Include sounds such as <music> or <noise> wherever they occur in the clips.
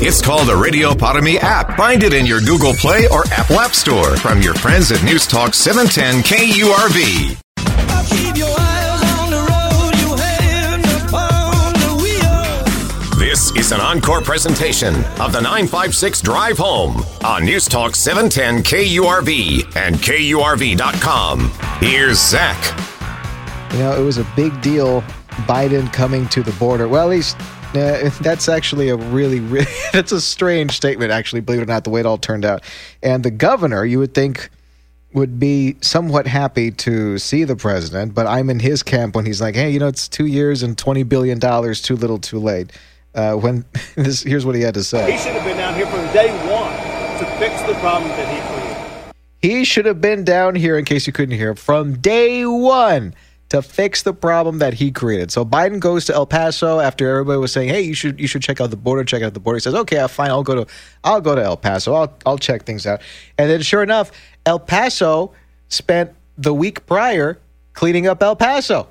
It's called the Radio Para app. Find it in your Google Play or Apple App Store from your friends at News Talk 710 KURV. This is an encore presentation of the 956 Drive Home on News Talk 710 KURV and KURV.com. Here's Zach. You know, it was a big deal Biden coming to the border. Well, at least uh, that's actually a really, really, <laughs> that's a strange statement, actually, believe it or not, the way it all turned out. And the governor, you would think, would be somewhat happy to see the president, but I'm in his camp when he's like, hey, you know, it's two years and $20 billion, too little, too late. Uh, when <laughs> this, here's what he had to say. He should have been down here from day one to fix the problem that he created. He should have been down here, in case you couldn't hear, from day one to fix the problem that he created. So Biden goes to El Paso after everybody was saying, "Hey, you should you should check out the border, check out the border." He says, "Okay, fine, I'll go to I'll go to El Paso. I'll I'll check things out." And then sure enough, El Paso spent the week prior cleaning up El Paso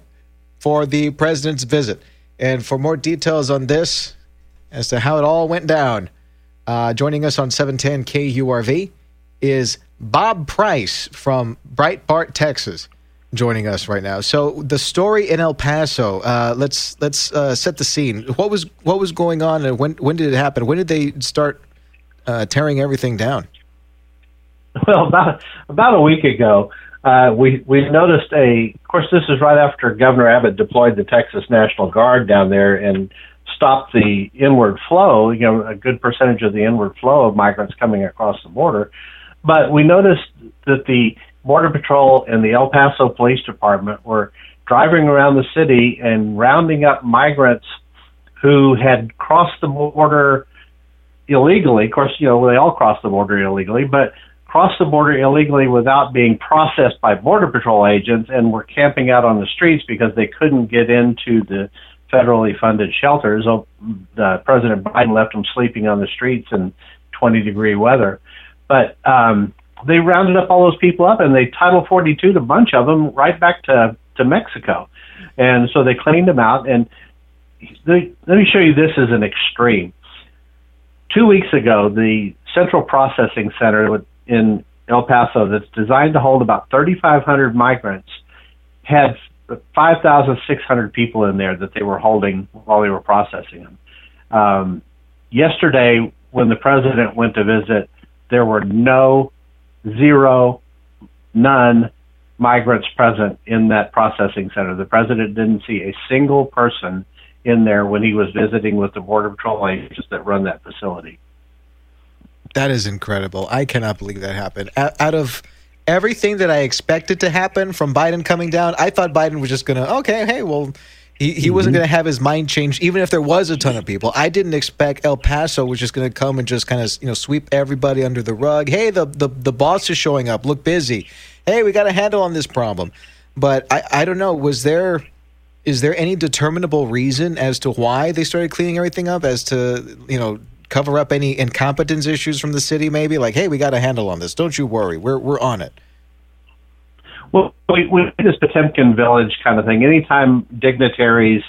for the president's visit. And for more details on this as to how it all went down, uh, joining us on 710 KURV is Bob Price from Breitbart, Texas joining us right now. So the story in El Paso. Uh, let's let's uh, set the scene. What was what was going on, and when when did it happen? When did they start uh, tearing everything down? Well, about about a week ago, uh, we we noticed a. Of course, this is right after Governor Abbott deployed the Texas National Guard down there and stopped the inward flow. You know, a good percentage of the inward flow of migrants coming across the border. But we noticed that the Border Patrol and the El Paso Police Department were driving around the city and rounding up migrants who had crossed the border illegally. Of course, you know, they all crossed the border illegally, but crossed the border illegally without being processed by Border Patrol agents and were camping out on the streets because they couldn't get into the federally funded shelters. Oh, uh, President Biden left them sleeping on the streets in 20 degree weather. But um, they rounded up all those people up and they Title 42 a bunch of them right back to to Mexico, and so they cleaned them out. And they, let me show you this as an extreme. Two weeks ago, the Central Processing Center in El Paso, that's designed to hold about 3,500 migrants, had 5,600 people in there that they were holding while they were processing them. Um, yesterday, when the president went to visit, there were no zero, none migrants present in that processing center. The president didn't see a single person in there when he was visiting with the Border Patrol agents that run that facility. That is incredible. I cannot believe that happened. Out of everything that I expected to happen from Biden coming down, I thought Biden was just going to, okay, hey, well, he, he wasn't going to have his mind changed, even if there was a ton of people. I didn't expect El Paso was just going to come and just kind of you know sweep everybody under the rug. Hey, the, the the boss is showing up. Look busy. Hey, we got a handle on this problem. But I I don't know. Was there is there any determinable reason as to why they started cleaning everything up? As to you know cover up any incompetence issues from the city? Maybe like, hey, we got a handle on this. Don't you worry. We're we're on it. Well, we, we this Potemkin Village kind of thing. Anytime dignitaries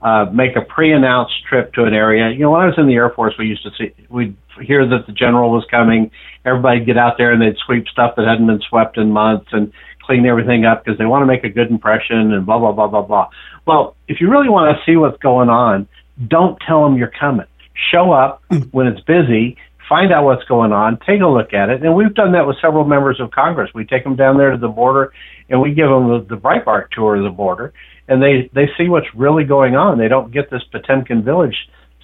uh, make a pre-announced trip to an area, you know, when I was in the Air Force, we used to see we'd hear that the general was coming. Everybody'd get out there and they'd sweep stuff that hadn't been swept in months and clean everything up because they want to make a good impression and blah blah blah blah blah. Well, if you really want to see what's going on, don't tell them you're coming. Show up hmm. when it's busy find out what's going on, take a look at it. And we've done that with several members of Congress. We take them down there to the border and we give them the, the Breitbart tour of the border and they, they see what's really going on. They don't get this Potemkin village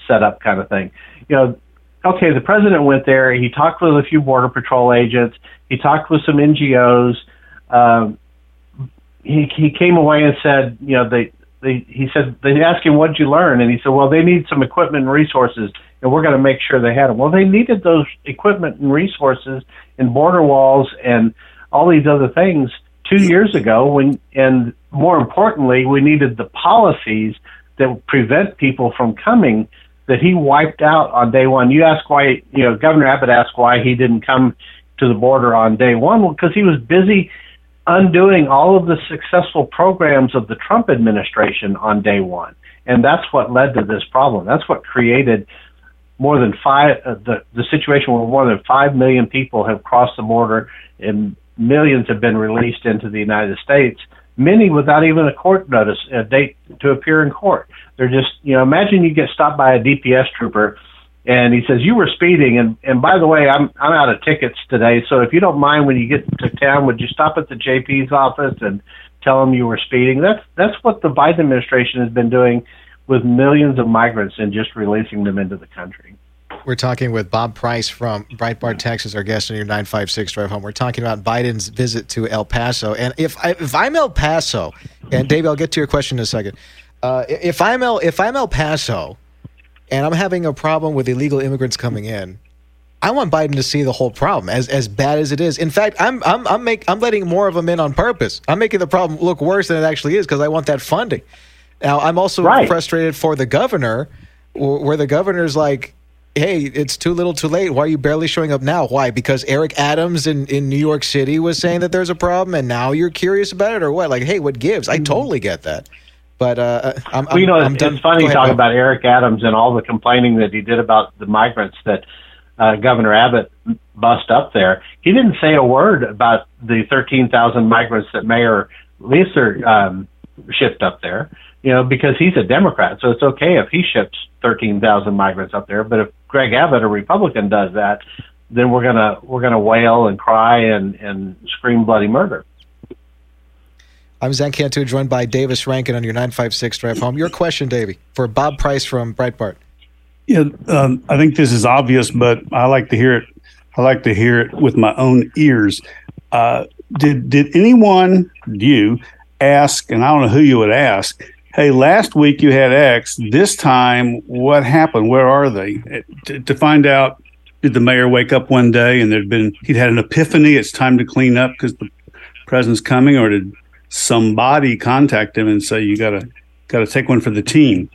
set up kind of thing. You know, okay, the president went there. He talked with a few border patrol agents. He talked with some NGOs. Um, he, he came away and said, you know, they, they, he said, they asked him, what'd you learn? And he said, well, they need some equipment and resources and we're going to make sure they had them. Well, they needed those equipment and resources and border walls and all these other things two years ago when and more importantly we needed the policies that prevent people from coming that he wiped out on day one. You ask why you know governor abbott asked why he didn't come to the border on day one. Well because he was busy undoing all of the successful programs of the trump administration on day one. And that's what led to this problem. That's what created more than five uh, the the situation where more than five million people have crossed the border and millions have been released into the United States, many without even a court notice, a date to appear in court. They're just, you know, imagine you get stopped by a DPS trooper and he says you were speeding. And and by the way i'm i'm out of tickets today. So if you don't mind when you get to town would you stop at the jp's office and tell them you were speeding? That's that's what the biden administration has been doing with millions of migrants and just releasing them into the country we're talking with Bob Price from Breitbart, Texas, our guest on your 956 drive home. We're talking about Biden's visit to El Paso. And if, I, if I'm El Paso, and Dave, I'll get to your question in a second. Uh, if, I'm El, if I'm El Paso and I'm having a problem with illegal immigrants coming in, I want Biden to see the whole problem as as bad as it is. In fact, I'm I'm I'm make, I'm letting more of them in on purpose. I'm making the problem look worse than it actually is because I want that funding. Now, I'm also right. frustrated for the governor, where the governor's like, hey, it's too little too late. Why are you barely showing up now? Why? Because Eric Adams in, in New York City was saying that there's a problem and now you're curious about it or what? Like, hey, what gives? I totally get that. But uh, I'm, well, you know, I'm, it's, it's funny talking about Eric Adams and all the complaining that he did about the migrants that uh, Governor Abbott bussed up there. He didn't say a word about the 13,000 migrants that Mayor Leeser um, shipped up there you know, because he's a Democrat, so it's okay if he ships 13,000 migrants up there. But if Greg Abbott, a Republican, does that, then we're gonna we're gonna wail and cry and and scream bloody murder. I'm Zach Cantu, joined by Davis Rankin on your 956 drive home. Your question, Davey, for Bob Price from Breitbart. Yeah, um, I think this is obvious, but I like to hear it. I like to hear it with my own ears. Uh, did did anyone you ask, and I don't know who you would ask, hey, last week you had X. This time, what happened? Where are they? To, to, find out, did the mayor wake up one day and there'd been he'd had an epiphany? It's time to clean up because the president's coming, or did somebody contact him and say you gotta gotta take one for the team?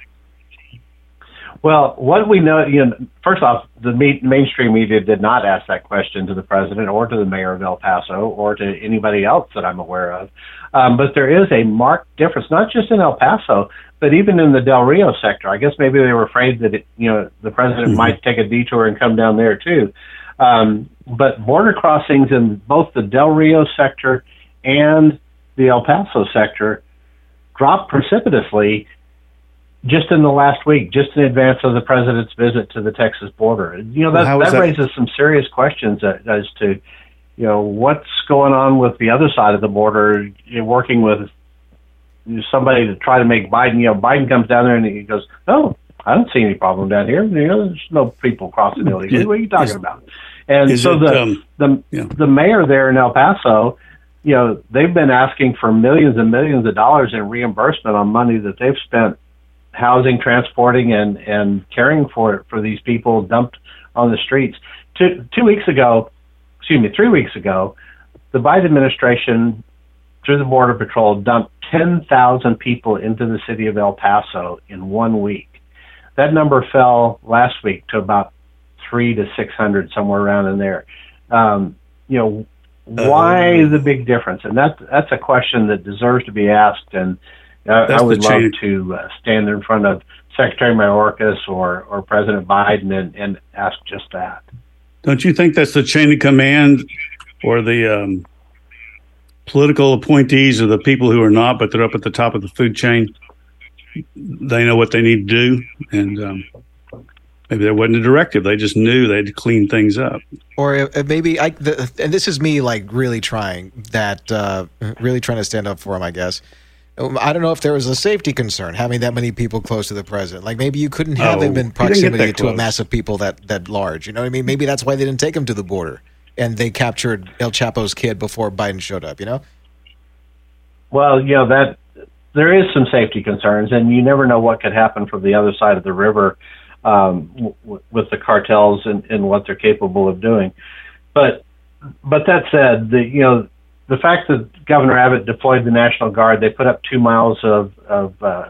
Well, what we know, you know, first off, the mainstream media did not ask that question to the president or to the mayor of El Paso or to anybody else that I'm aware of. Um, but there is a marked difference, not just in El Paso, but even in the Del Rio sector. I guess maybe they were afraid that it, you know the president mm-hmm. might take a detour and come down there too. Um, but border crossings in both the Del Rio sector and the El Paso sector dropped precipitously just in the last week, just in advance of the president's visit to the Texas border. You know that well, that, that, raises some serious questions as to you know what's going on with the other side of the border, You're working with somebody to try to make Biden. You know, Biden comes down there and he goes, "Oh, I don't see any problem down here. You know, there's no people crossing the <laughs> illegally. What are you talking is, about?" And so it, the um, the yeah. the mayor there in El Paso, you know, they've been asking for millions and millions of dollars in reimbursement on money that they've spent housing, transporting, and and caring for for these people dumped on the streets. Two two weeks ago, excuse me, three weeks ago, the Biden administration, through the Border Patrol, dumped 10,000 people into the city of El Paso in one week. That number fell last week to about three to 600, somewhere around in there. Um, you know, why uh, the big difference? And that that's a question that deserves to be asked. And uh, I would love to uh, stand in front of Secretary Mayorkas or, or President Biden and, and ask just that. Don't you think that's the chain of command or the um, political appointees or the people who are not, but they're up at the top of the food chain? They know what they need to do, and um, maybe there wasn't a directive. They just knew they had to clean things up. Or maybe I, the, and this is me like really trying that, uh, really trying to stand up for him, I guess. I don't know if there was a safety concern having that many people close to the president. Like maybe you couldn't have oh, him in proximity to a mass of people that that large. You know what I mean? Maybe that's why they didn't take him to the border and they captured El Chapo's kid before Biden showed up. You know? Well, you know that there is some safety concerns, and you never know what could happen from the other side of the river um, w- with the cartels and, and what they're capable of doing. But but that said, the you know the fact that Governor Abbott deployed the National Guard, they put up two miles of, of uh,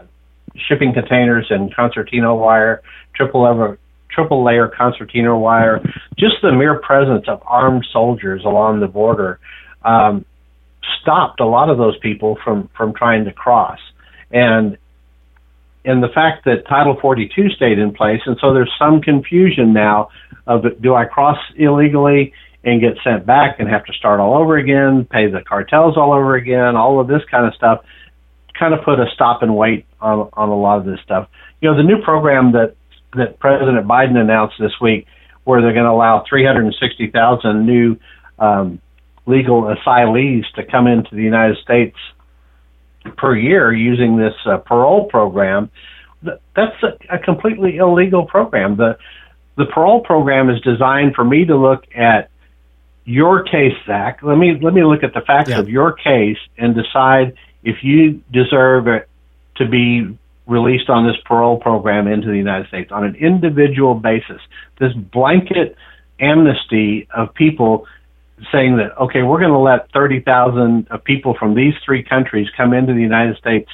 shipping containers and concertina wire, triple lever, triple layer concertina wire. Just the mere presence of armed soldiers along the border um, stopped a lot of those people from from trying to cross. And and the fact that Title 42 stayed in place, and so there's some confusion now of do I cross illegally and get sent back and have to start all over again, pay the cartels all over again, all of this kind of stuff, kind of put a stop and wait on on a lot of this stuff. You know, the new program that that President Biden announced this week, where they're going to allow 360,000 new um, legal asylees to come into the United States per year using this uh, parole program. That's a, a completely illegal program. The the parole program is designed for me to look at your case, Zach. Let me let me look at the facts yeah. of your case and decide if you deserve it to be released on this parole program into the United States on an individual basis. This blanket amnesty of people saying that okay, we're going to let thirty thousand of people from these three countries come into the United States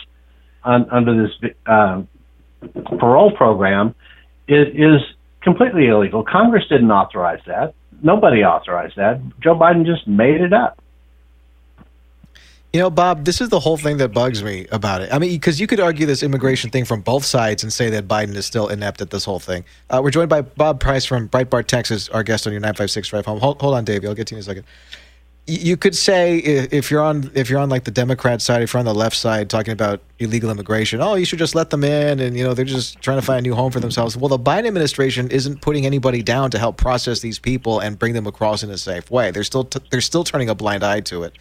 un, under this uh, parole program, is completely illegal. Congress didn't authorize that. Nobody authorized that. Joe Biden just made it up. You know, Bob, this is the whole thing that bugs me about it. I mean, because you could argue this immigration thing from both sides and say that Biden is still inept at this whole thing. Uh, we're joined by Bob Price from Breitbart, Texas, our guest on your 956 drive home. Hold, hold on, Dave. I'll get to you in a second you could say if you're on if you're on like the Democrat side, if you're on the left side talking about illegal immigration, oh, you should just let them in, and you know they're just trying to find a new home for themselves. Well, the Biden administration isn't putting anybody down to help process these people and bring them across in a safe way. They're still t- they're still turning a blind eye to it.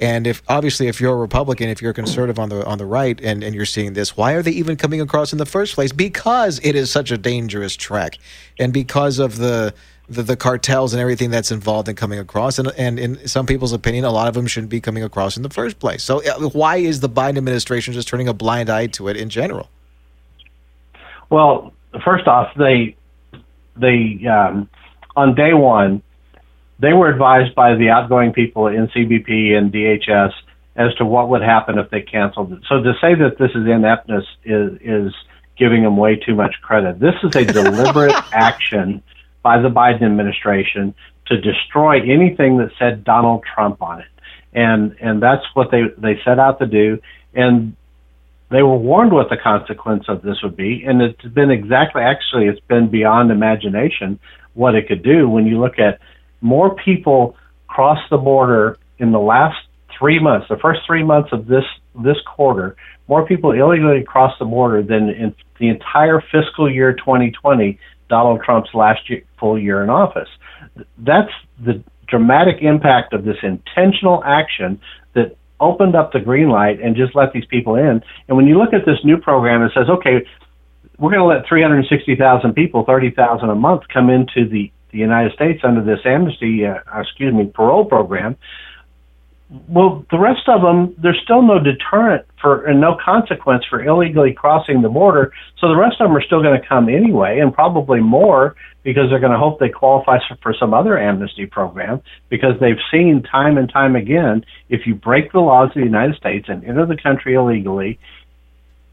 And if obviously if you're a Republican, if you're a conservative on the on the right, and, and you're seeing this, why are they even coming across in the first place? Because it is such a dangerous trek, and because of the the, the cartels and everything that's involved in coming across. And, and in some people's opinion, a lot of them shouldn't be coming across in the first place. So, uh, why is the Biden administration just turning a blind eye to it in general? Well, first off, they they um, on day one they were advised by the outgoing people in CBP and DHS as to what would happen if they canceled it. So to say that this is ineptness is is giving them way too much credit. This is a <laughs> deliberate action by the Biden administration to destroy anything that said Donald Trump on it. And and that's what they they set out to do. And they were warned what the consequence of this would be. And it's been exactly actually it's been beyond imagination what it could do. When you look at more people cross the border in the last 3 months the first 3 months of this this quarter more people illegally crossed the border than in the entire fiscal year 2020 Donald Trump's last year, full year in office. That's the dramatic impact of this intentional action that opened up the green light and just let these people in. And when you look at this new program, it says, okay, we're going to let 360,000 people, 30,000 a month, come into the, the United States under this amnesty, uh, excuse me, parole program well, the rest of them, there's still no deterrent for and no consequence for illegally crossing the border. So the rest of them are still going to come anyway, and probably more because they're going to hope they qualify for some other amnesty program because they've seen time and time again if you break the laws of the United States and enter the country illegally,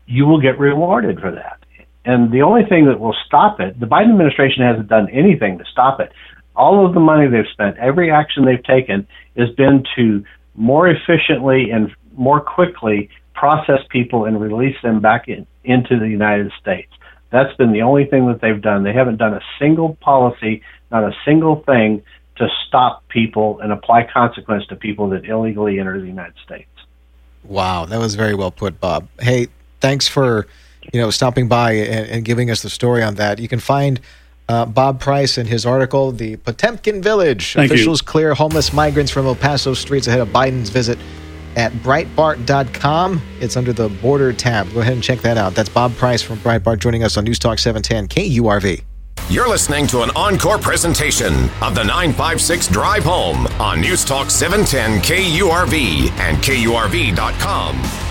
you will get rewarded for that. And the only thing that will stop it, the Biden administration hasn't done anything to stop it. All of the money they've spent, every action they've taken, has been to more efficiently and more quickly process people and release them back in, into the United States. That's been the only thing that they've done. They haven't done a single policy, not a single thing to stop people and apply consequence to people that illegally enter the United States. Wow, that was very well put, Bob. Hey, thanks for you know stopping by and, and giving us the story on that. You can find uh, Bob Price in his article, The Potemkin Village. Thank Officials you. clear homeless migrants from El Paso streets ahead of Biden's visit at Breitbart.com. It's under the border tab. Go ahead and check that out. That's Bob Price from Breitbart joining us on News Talk 710 KURV. You're listening to an encore presentation of the 956 Drive Home on News Talk 710 KURV and KURV.com.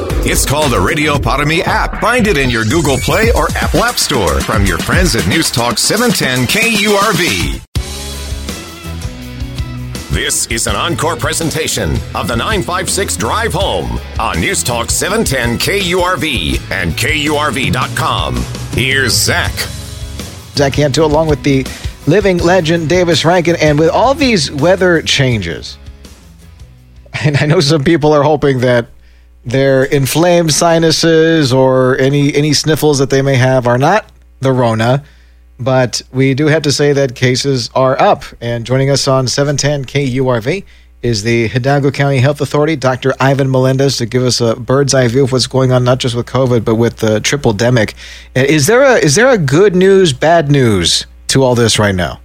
It's called the Radio app. Find it in your Google Play or Apple App Store from your friends at News Talk 710 KURV. This is an encore presentation of the 956 Drive Home on News Talk 710 KURV and KURV.com. Here's Zach. Zach Cantu along with the living legend Davis Rankin. And with all these weather changes, <laughs> and I know some people are hoping that their inflamed sinuses or any any sniffles that they may have are not the Rona but we do have to say that cases are up. And joining us on 710 KURV is the Hidalgo County Health Authority, Dr. Ivan Melendez, to give us a bird's eye view of what's going on, not just with COVID, but with the triple demic. Is there a is there a good news, bad news to all this right now?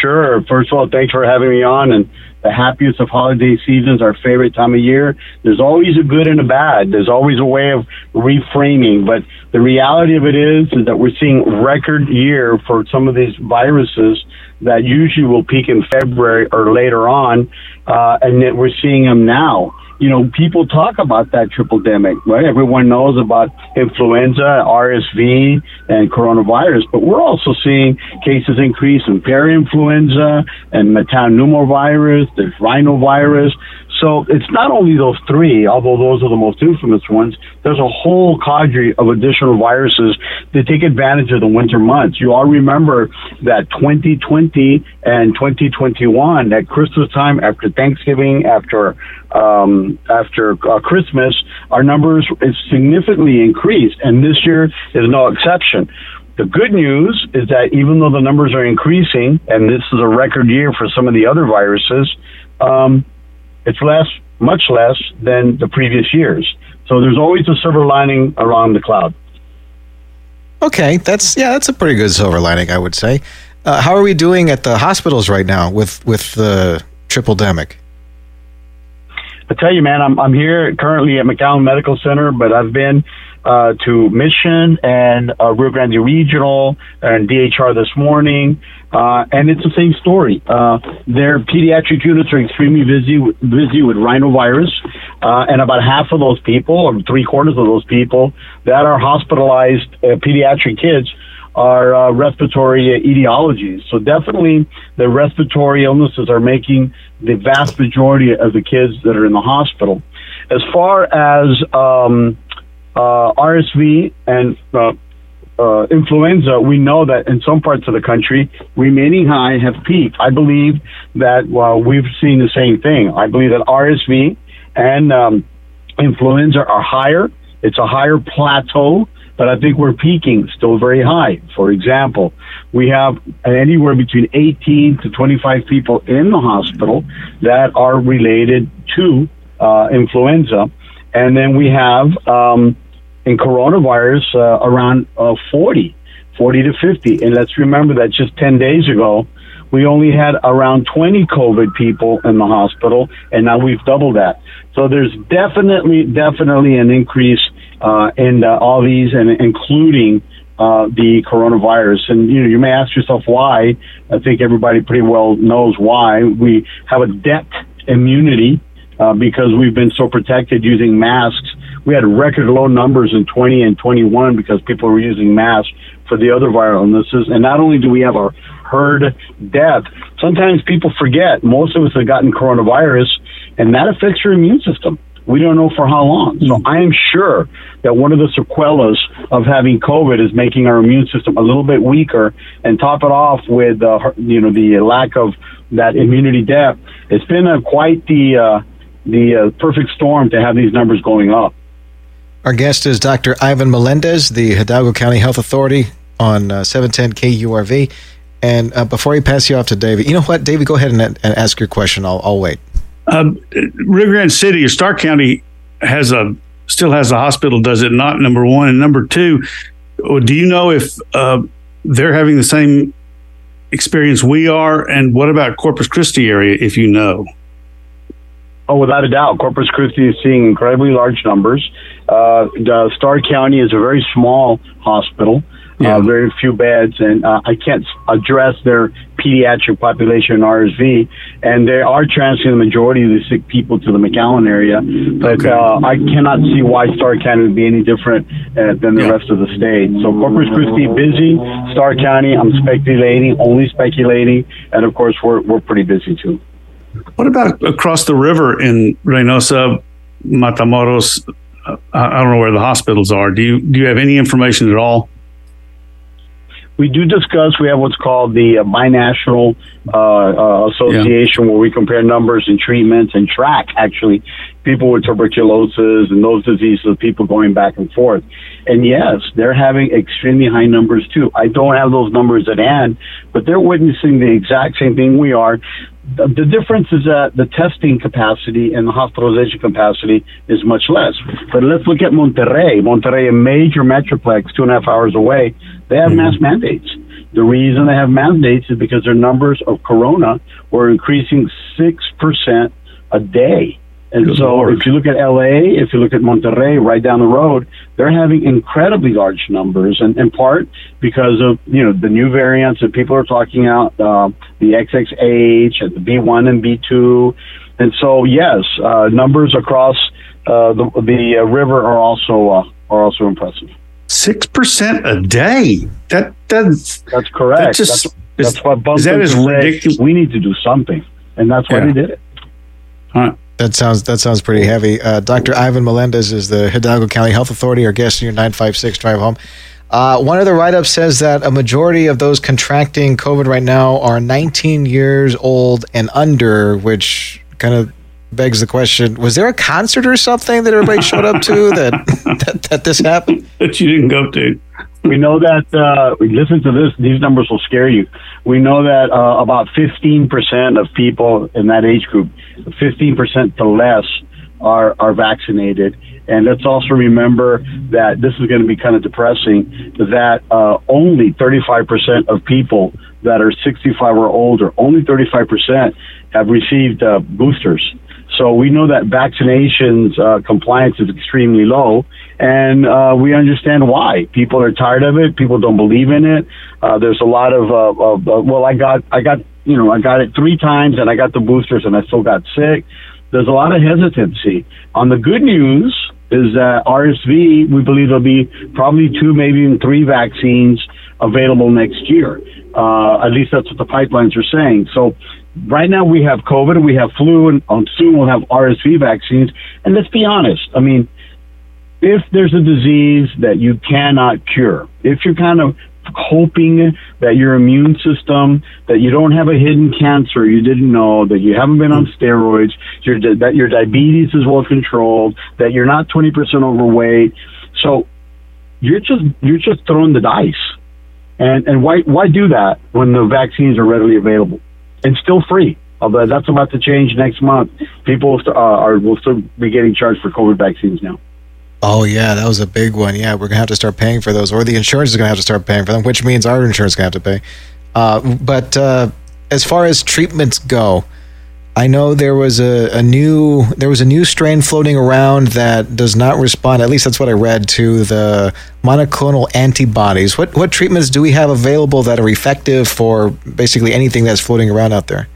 Sure. First of all, thanks for having me on. And the happiest of holiday seasons, our favorite time of year. There's always a good and a bad. There's always a way of reframing. But the reality of it is, is that we're seeing record year for some of these viruses that usually will peak in February or later on, uh, and that we're seeing them now you know, people talk about that triple demic, right? Everyone knows about influenza, RSV, and coronavirus, but we're also seeing cases increase in parainfluenza and metapneumovirus, there's rhinovirus. So it's not only those three, although those are the most infamous ones. There's a whole cadre of additional viruses that take advantage of the winter months. You all remember that 2020 and 2021, at Christmas time, after Thanksgiving, after um, after uh, Christmas, our numbers significantly increased, and this year is no exception. The good news is that even though the numbers are increasing, and this is a record year for some of the other viruses, um, it's less, much less than the previous years. So there's always a silver lining around the cloud. Okay, that's yeah, that's a pretty good silver lining, I would say. Uh, how are we doing at the hospitals right now with with the triple demic? I tell you, man, I'm I'm here currently at McAllen Medical Center, but I've been uh, to Mission and uh, Rio Grande Regional and DHR this morning, uh, and it's the same story. Uh, their pediatric units are extremely busy busy with rhinovirus, uh, and about half of those people, or three quarters of those people that are hospitalized uh, pediatric kids are uh, respiratory etiologies. So definitely the respiratory illnesses are making the vast majority of the kids that are in the hospital. As far as um, uh, RSV and uh, uh, influenza, we know that in some parts of the country, remaining high have peaked. I believe that well, we've seen the same thing. I believe that RSV and um, influenza are higher. It's a higher plateau but I think we're peaking still very high. For example, we have anywhere between 18 to 25 people in the hospital that are related to uh, influenza. And then we have um, in coronavirus uh, around uh, 40, 40 to 50. And let's remember that just 10 days ago, we only had around 20 COVID people in the hospital, and now we've doubled that. So there's definitely, definitely an increase uh, in uh, all these, and including uh, the coronavirus. And you know, you may ask yourself why. I think everybody pretty well knows why. We have a debt immunity uh, because we've been so protected using masks. We had record low numbers in 20 and 21 because people were using masks for the other viral illnesses. And not only do we have our herd death, sometimes people forget most of us have gotten coronavirus, and that affects your immune system. We don't know for how long. So hmm. I am sure that one of the sequelas of having COVID is making our immune system a little bit weaker, and top it off with uh, you know the lack of that immunity depth. It's been a, quite the uh, the uh, perfect storm to have these numbers going up. Our guest is Dr. Ivan Melendez, the Hidalgo County Health Authority on uh, 710 KURV. And uh, before I pass you off to David, you know what, David, go ahead and, and ask your question. I'll, I'll wait. Um, Rio Grande City or Starr County has a still has a hospital, does it not? Number one and number two, do you know if uh, they're having the same experience we are? And what about Corpus Christi area, if you know? Oh, without a doubt, Corpus Christi is seeing incredibly large numbers. Uh, Starr County is a very small hospital, uh, yeah. uh, very few beds, and uh, I can't address their pediatric population in RSV. And they are transferring the majority of the sick people to the McAllen area, but okay. Uh, I cannot see why Starr County would be any different uh, than the yeah. rest of the state. So Corpus Christi busy, Starr County I'm speculating, only speculating, and of course we're we're pretty busy too. What about across the river in Reynosa, Matamoros? I don't know where the hospitals are. Do you do you have any information at all? We do discuss. We have what's called the uh, binational uh, uh, association, yeah. where we compare numbers and treatments and track actually people with tuberculosis and those diseases, people going back and forth. And yes, they're having extremely high numbers too. I don't have those numbers at hand, but they're witnessing the exact same thing we are the difference is that the testing capacity and the hospitalization capacity is much less. But let's look at Monterrey. Monterrey, a major metroplex, two and a half hours away, they have mm-hmm. mass mandates. The reason they have mandates is because their numbers of corona were increasing 6% a day. And Good so Lord. if you look at LA, if you look at Monterrey right down the road, they're having incredibly large numbers and in part because of, you know, the new variants that people are talking about, uh, the XXH and the B1 and B2. And so, yes, uh, numbers across uh, the, the uh, river are also, uh, are also impressive. Six percent a day. That that's that's correct. That just, that's, that's what is that is ridiculous. We need to do something, and that's why yeah. they did it. All right. That sounds that sounds pretty heavy. Uh, Dr. Ivan Melendez is the Hidalgo County Health Authority. Our guest in your 956 drive home. Uh, one of the write ups says that a majority of those contracting COVID right now are 19 years old and under, which kind of begs the question: Was there a concert or something that everybody showed up to that, <laughs> that that this happened? <laughs> That you didn't go to. We know that. Uh, listen to this; these numbers will scare you. We know that uh, about 15% of people in that age group, 15% to less, are are vaccinated. And let's also remember that this is going to be kind of depressing. That uh, only 35% of people that are 65 or older, only 35% have received uh, boosters. So we know that vaccinations uh, compliance is extremely low, and uh, we understand why. People are tired of it. People don't believe in it. Uh, there's a lot of, uh, of uh, well, I got, I got, you know, I got it three times, and I got the boosters, and I still got sick. There's a lot of hesitancy. On the good news is that RSV, we believe there'll be probably two, maybe even three vaccines available next year. Uh, at least that's what the pipelines are saying. So right now we have COVID and we have flu, and um, soon we'll have RSV vaccines. And let's be honest. I mean, if there's a disease that you cannot cure, if you're kind of hoping that your immune system, that you don't have a hidden cancer you didn't know, that you haven't been on steroids, your, that your diabetes is well controlled, that you're not 20% overweight. So you're just, you're just throwing the dice. And, and why, why do that when the vaccines are readily available and still free? Although that's about to change next month. People uh, are will still be getting charged for COVID vaccines now. Oh yeah, that was a big one. Yeah, we're gonna have to start paying for those, or the insurance is gonna have to start paying for them, which means our insurance is gonna have to pay. Uh, but uh, as far as treatments go, I know there was a, a, new there was a new strain floating around that does not respond. At least that's what I read to the monoclonal antibodies. What what treatments do we have available that are effective for basically anything that's floating around out there?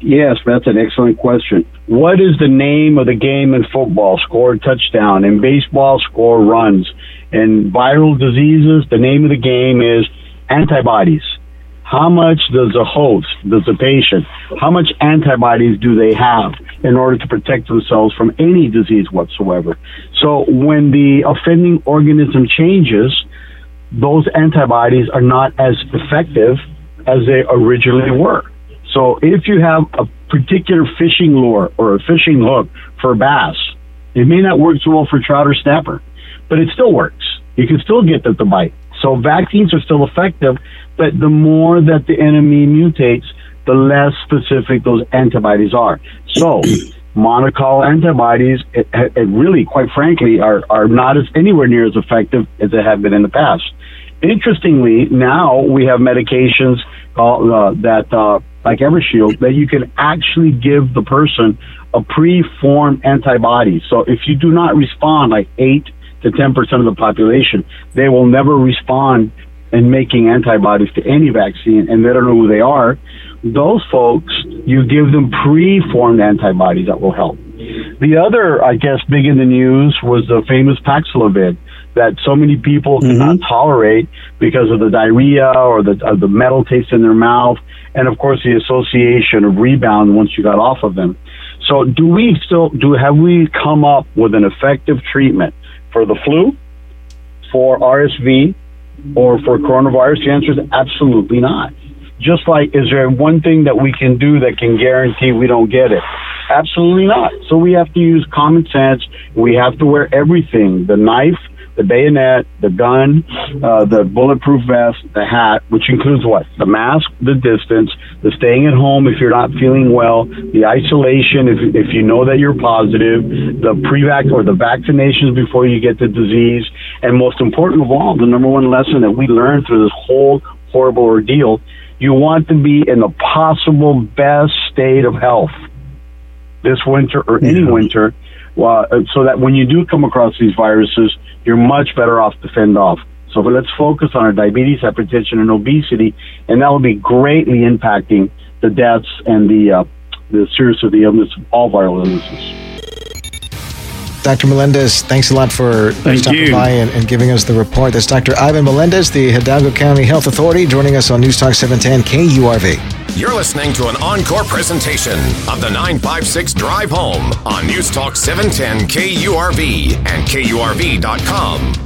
Yes, that's an excellent question. What is the name of the game in football? Score touchdown. In baseball, score runs. In viral diseases, the name of the game is antibodies. How much does the host, does the patient, how much antibodies do they have in order to protect themselves from any disease whatsoever? So when the offending organism changes, those antibodies are not as effective as they originally were. So if you have a particular fishing lure or a fishing hook for bass, it may not work so well for trout or snapper, but it still works. You can still get them to bite. So vaccines are still effective, but the more that the enemy mutates, the less specific those antibodies are. So <clears throat> monoclonal antibodies, it, it really, quite frankly, are, are not as anywhere near as effective as they have been in the past. Interestingly, now we have medications called, uh, that, uh, like Evusheld, that you can actually give the person a pre-formed antibody. So if you do not respond, like eight to ten percent of the population, they will never respond in making antibodies to any vaccine, and they don't know who they are. Those folks, you give them pre-formed antibodies that will help. The other, I guess, big in the news was the famous Paxlovid that so many people mm-hmm. cannot tolerate because of the diarrhea or the uh, the metal taste in their mouth, and of course the association of rebound once you got off of them. So, do we still do? Have we come up with an effective treatment for the flu, for RSV, or for coronavirus? The answer is absolutely not. Just like, is there one thing that we can do that can guarantee we don't get it? Absolutely not. So we have to use common sense. We have to wear everything the knife, the bayonet, the gun, uh, the bulletproof vest, the hat, which includes what? The mask, the distance, the staying at home if you're not feeling well, the isolation if, if you know that you're positive, the pre-vac or the vaccinations before you get the disease, and most important of all, the number one lesson that we learned through this whole horrible ordeal, you want to be in the possible best state of health this winter or any winter, uh, so that when you do come across these viruses, you're much better off to fend off. So let's focus on our diabetes, hypertension, and obesity, and that will be greatly impacting the deaths and the uh, the seriousness of the illness of all viral illnesses. Dr. Melendez, thanks a lot for Thank stopping you. by and, and, giving us the report. That's Dr. Ivan Melendez, the Hidalgo County Health Authority, joining us on News Talk 710 KURV. You're listening to an encore presentation of the 956 Drive Home on News Talk 710 KURV and KURV.com.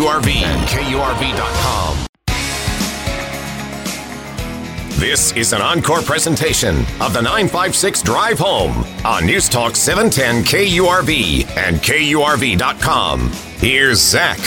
KURV and KURV.com. This is an encore presentation of the 956 Drive Home on News Talk 710 KURV and KURV.com. Here's Zach.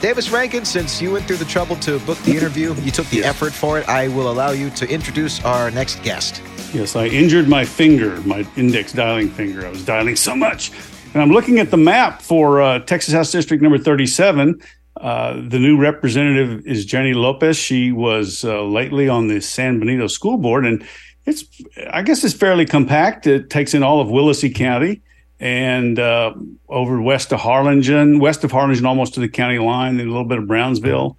Davis Rankin, since you went through the trouble to book the interview, you took the effort for it, I will allow you to introduce our next guest. Yes, I injured my finger, my index dialing finger. I was dialing so much and I'm looking at the map for uh, Texas House District number 37. Uh, the new representative is Janie Lopez. She was uh, lately on the San Benito School Board, and it's I guess it's fairly compact. It takes in all of Willacy County and uh, over west of Harlingen, west of Harlingen, almost to the county line, and a little bit of Brownsville.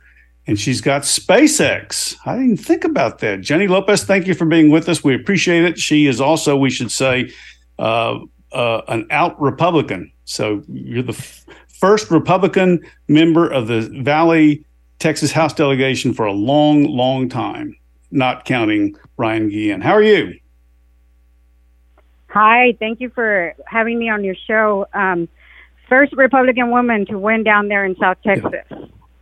And she's got SpaceX. I didn't think about that. Janie Lopez, thank you for being with us. We appreciate it. She is also, we should say, uh, uh, an out Republican. So you're the f- first Republican member of the Valley, Texas House delegation for a long, long time, not counting Ryan Guillen. How are you? Hi, thank you for having me on your show. Um, first Republican woman to win down there in South Texas.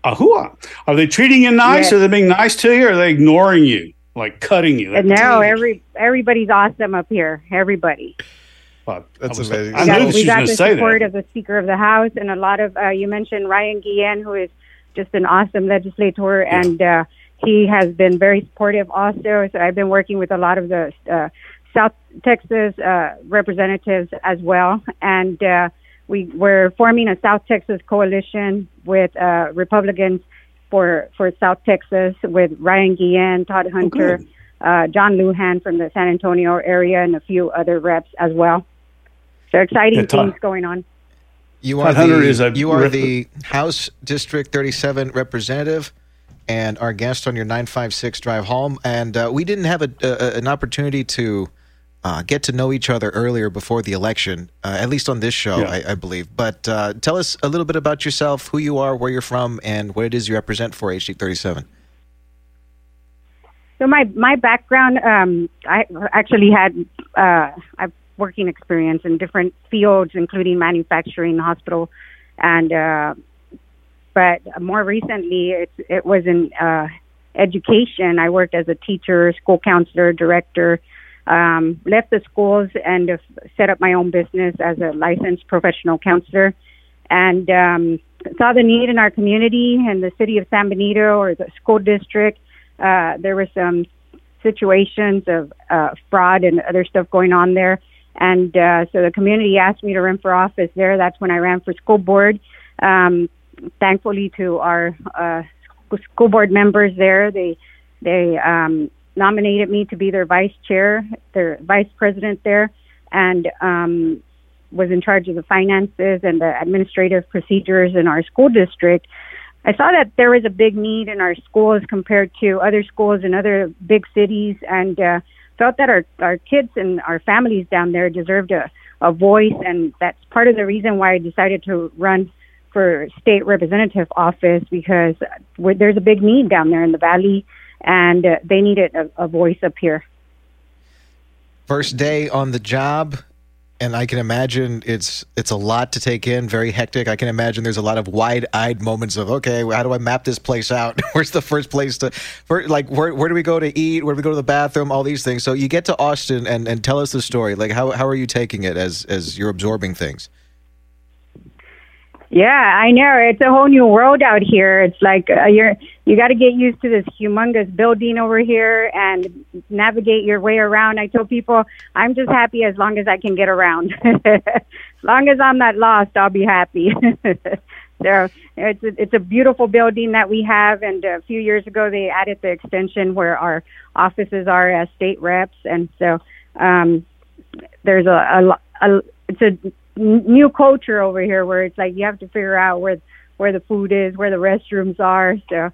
Ahua. Are they treating you nice? Yes. Are they being nice to you? Or are they ignoring you, like cutting you? no, every everybody's awesome up here. Everybody. That's was, amazing. I we got, we got the support that. of the Speaker of the House and a lot of, uh, you mentioned Ryan Guillen, who is just an awesome legislator, yeah. and uh, he has been very supportive also. So I've been working with a lot of the uh, South Texas uh, representatives as well. And uh, we, we're forming a South Texas coalition with uh, Republicans for, for South Texas with Ryan Guillen, Todd Hunter. Okay. Uh, John Lujan from the San Antonio area and a few other reps as well. So exciting yeah, things going on. You are the, you are the House District 37 representative and our guest on your 956 drive home. And uh, we didn't have a, a, an opportunity to uh, get to know each other earlier before the election, uh, at least on this show, yeah. I, I, believe. But uh, tell us a little bit about yourself, who you are, where you're from, and what it is you represent for HD 37. So my my background, um, I actually had uh, I've working experience in different fields, including manufacturing, hospital, and uh, but more recently, it, it was in uh, education. I worked as a teacher, school counselor, director. Um, left the schools and set up my own business as a licensed professional counselor, and um, saw the need in our community and the city of San Benito or the school district. Uh, there were some situations of uh, fraud and other stuff going on there. And uh, so the community asked me to run for office there. That's when I ran for school board. Um, thankfully to our uh, school board members there, they they um, nominated me to be their vice chair, their vice president there, and um, was in charge of the finances and the administrative procedures in our school district. I saw that there was a big need in our schools compared to other schools in other big cities, and uh, felt that our our kids and our families down there deserved a a voice, and that's part of the reason why I decided to run for state representative office because there's a big need down there in the valley, and uh, they needed a, a voice up here. First day on the job, and I can imagine it's it's a lot to take in, very hectic. I can imagine there's a lot of wide-eyed moments of okay, how do I map this place out? <laughs> Where's the first place to, for, like where where do we go to eat? Where do we go to the bathroom? All these things. So you get to Austin and and tell us the story. Like how how are you taking it as as you're absorbing things? Yeah, I know. It's a whole new world out here. It's like uh, you're you got to get used to this humongous building over here and navigate your way around. I tell people I'm just happy as long as I can get around. <laughs> as long as I'm not lost, I'll be happy. <laughs> so it's a, it's a beautiful building that we have. And a few years ago, they added the extension where our offices are as state reps, and so um, there's a, a, a it's a new culture over here where it's like you have to figure out where where the food is, where the restrooms are. So.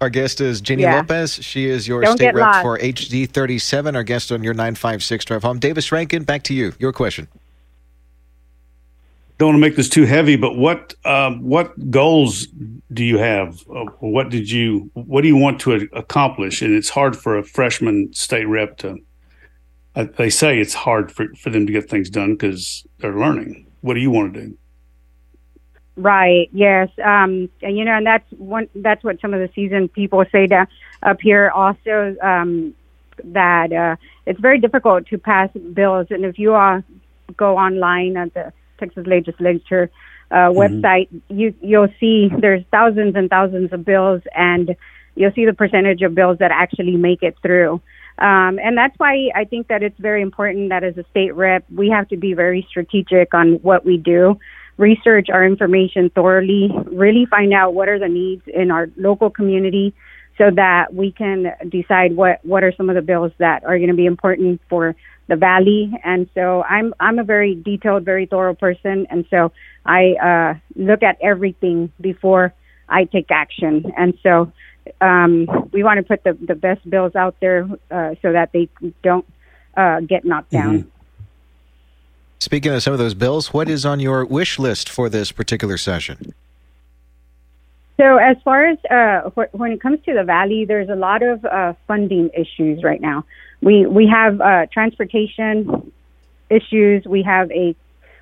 Our guest is Janie yeah. Lopez. She is your Don't state rep lost. for HD 37. Our guest on your 956 drive home. Davis Rankin, back to you. Your question. Don't want to make this too heavy, but what um, what goals do you have? Uh, what did you what do you want to accomplish? And it's hard for a freshman state rep to they say it's hard for, for them to get things done because they're learning. What do you want to do? Right. Yes. Um, and, you know, and that's one. That's what some of the seasoned people say to, up here. Also, um, that uh, it's very difficult to pass bills, and if you all go online at the Texas Legislature uh, mm-hmm. website, you you'll see there's thousands and thousands of bills, and you'll see the percentage of bills that actually make it through. Um, and that's why I think that it's very important that as a state rep, we have to be very strategic on what we do, research our information thoroughly, really find out what are the needs in our local community so that we can decide what, what are some of the bills that are going to be important for the valley. And so I'm, I'm a very detailed, very thorough person. And so I, uh, look at everything before I take action. And so um, we want to put the, the best bills out there uh, so that they don't uh, get knocked down. Mm-hmm. Speaking of some of those bills, what is on your wish list for this particular session? So, as far as uh, wh- when it comes to the valley, there's a lot of uh, funding issues right now. We we have uh, transportation issues. We have a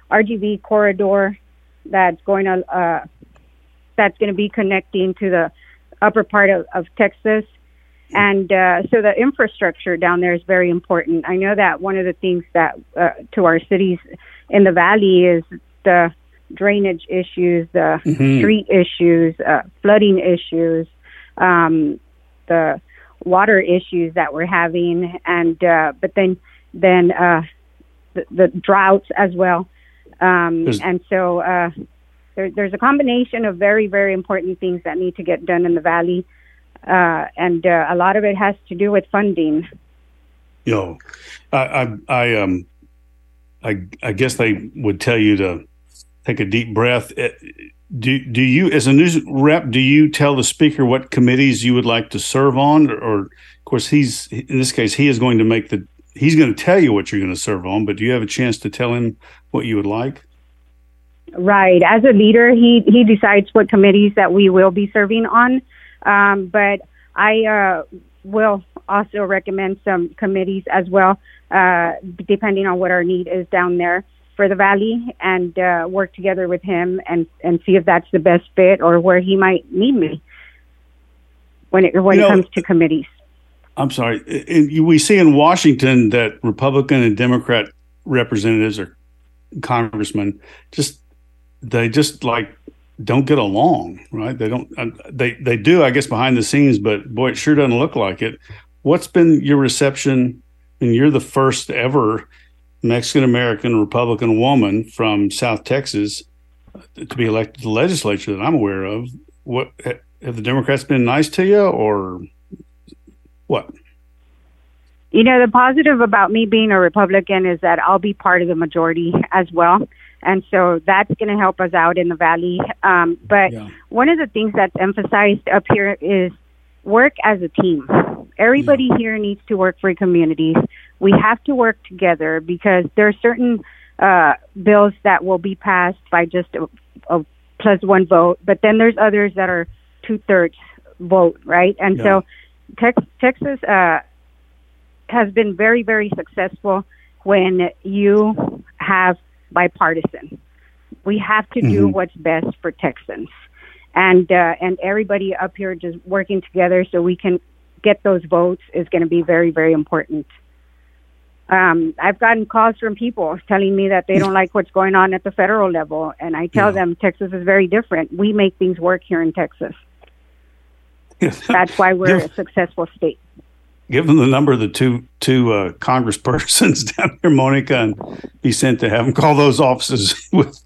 RGV corridor that's going to uh, that's going to be connecting to the upper part of, of Texas. And uh, so the infrastructure down there is very important. I know that one of the things that uh, to our cities in the valley is the drainage issues, the mm-hmm. street issues, uh, flooding issues, um, the water issues that we're having, and uh, but then then uh, the, the droughts as well. Um, and so uh, there, there's a combination of very, very important things that need to get done in the valley, uh, and uh, a lot of it has to do with funding. You know, I, I, I, um, I, I guess they would tell you to take a deep breath. Uh, do do you, as a news rep, do you tell the speaker what committees you would like to serve on, or, or of course he's in this case he is going to make the he's going to tell you what you're going to serve on, but do you have a chance to tell him what you would like? Right. As a leader, he he decides what committees that we will be serving on. Um, but I uh, will also recommend some committees as well, uh, depending on what our need is down there. For the valley and uh, work together with him and and see if that's the best fit or where he might need me when it when You it know- comes to committees. I'm sorry. In- We see in Washington that Republican and Democrat representatives or congressmen just they just like don't get along, right? They don't. uh, They they do, I guess, behind the scenes, but boy, it sure doesn't look like it. What's been your reception? And you're the first ever Mexican American Republican woman from South Texas to be elected to the legislature that I'm aware of. What have the Democrats been nice to you, or what? You know, the positive about me being a Republican is that I'll be part of the majority as well. And so that's going to help us out in the valley. Um, but one of the things that's emphasized up here is work as a team. Everybody here needs to work for communities. We have to work together because there are certain uh, bills that will be passed by just a, a plus one vote, but then there's others that are two thirds vote, right? And so Tex- Texas uh, has been very, very successful when you have bipartisan. We have to do Mhm. what's best for Texans, and uh, and everybody up here just working together so we can get those votes is going to be very, very important. Um, I've gotten calls from people telling me that they don't like what's going on at the federal level, and I tell them Texas is very different. We make things work here in Texas. That's why we're a successful state. Give them the number of the two two uh, congresspersons <laughs> down here, Monica and Vicente. Have them call those offices <laughs> with.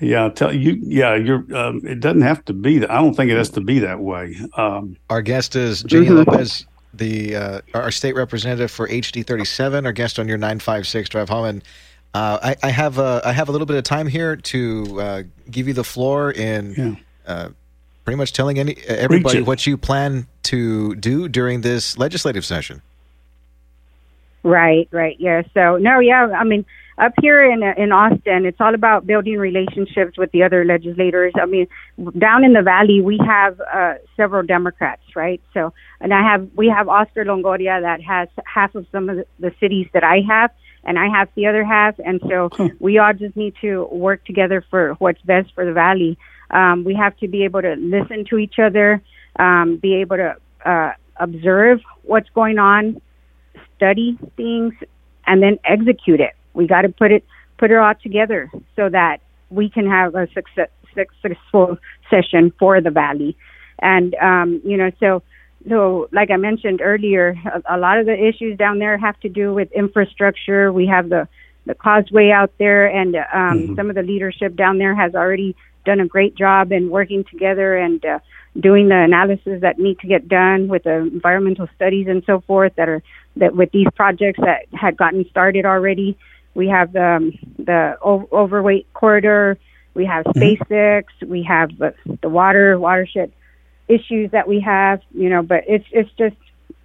Yeah, tell you. Yeah, you're. Um, it doesn't have to be that. I don't think it has to be that way. Um, Our guest is Janie Mhm. Lopez, the uh, our state representative for HD 37. Our guest on your 956 drive home, and uh, I, I have a I have a little bit of time here to uh, give you the floor in uh, pretty much telling any everybody what you plan to do during this legislative session. Right, right. Yeah. So no, yeah. I mean, up here in in Austin, it's all about building relationships with the other legislators. I mean, down in the valley, we have uh, several Democrats, right? So, and I have we have Oscar Longoria that has half of some of the, the cities that I have, and I have the other half, and so we all just need to work together for what's best for the valley. Um, we have to be able to listen to each other, um, be able to uh, observe what's going on, study things and then execute it. We got to put it put it all together so that we can have a success, successful session for the valley. And um, you know, so so like I mentioned earlier, a, a lot of the issues down there have to do with infrastructure. We have the the causeway out there, and um, some of the leadership down there has already done a great job in working together and uh, doing the analysis that need to get done with the environmental studies and so forth that are that with these projects that had gotten started already. We have the um, the o- overweight corridor. We have SpaceX. We have the, the water watershed issues that we have. You know, but it's it's just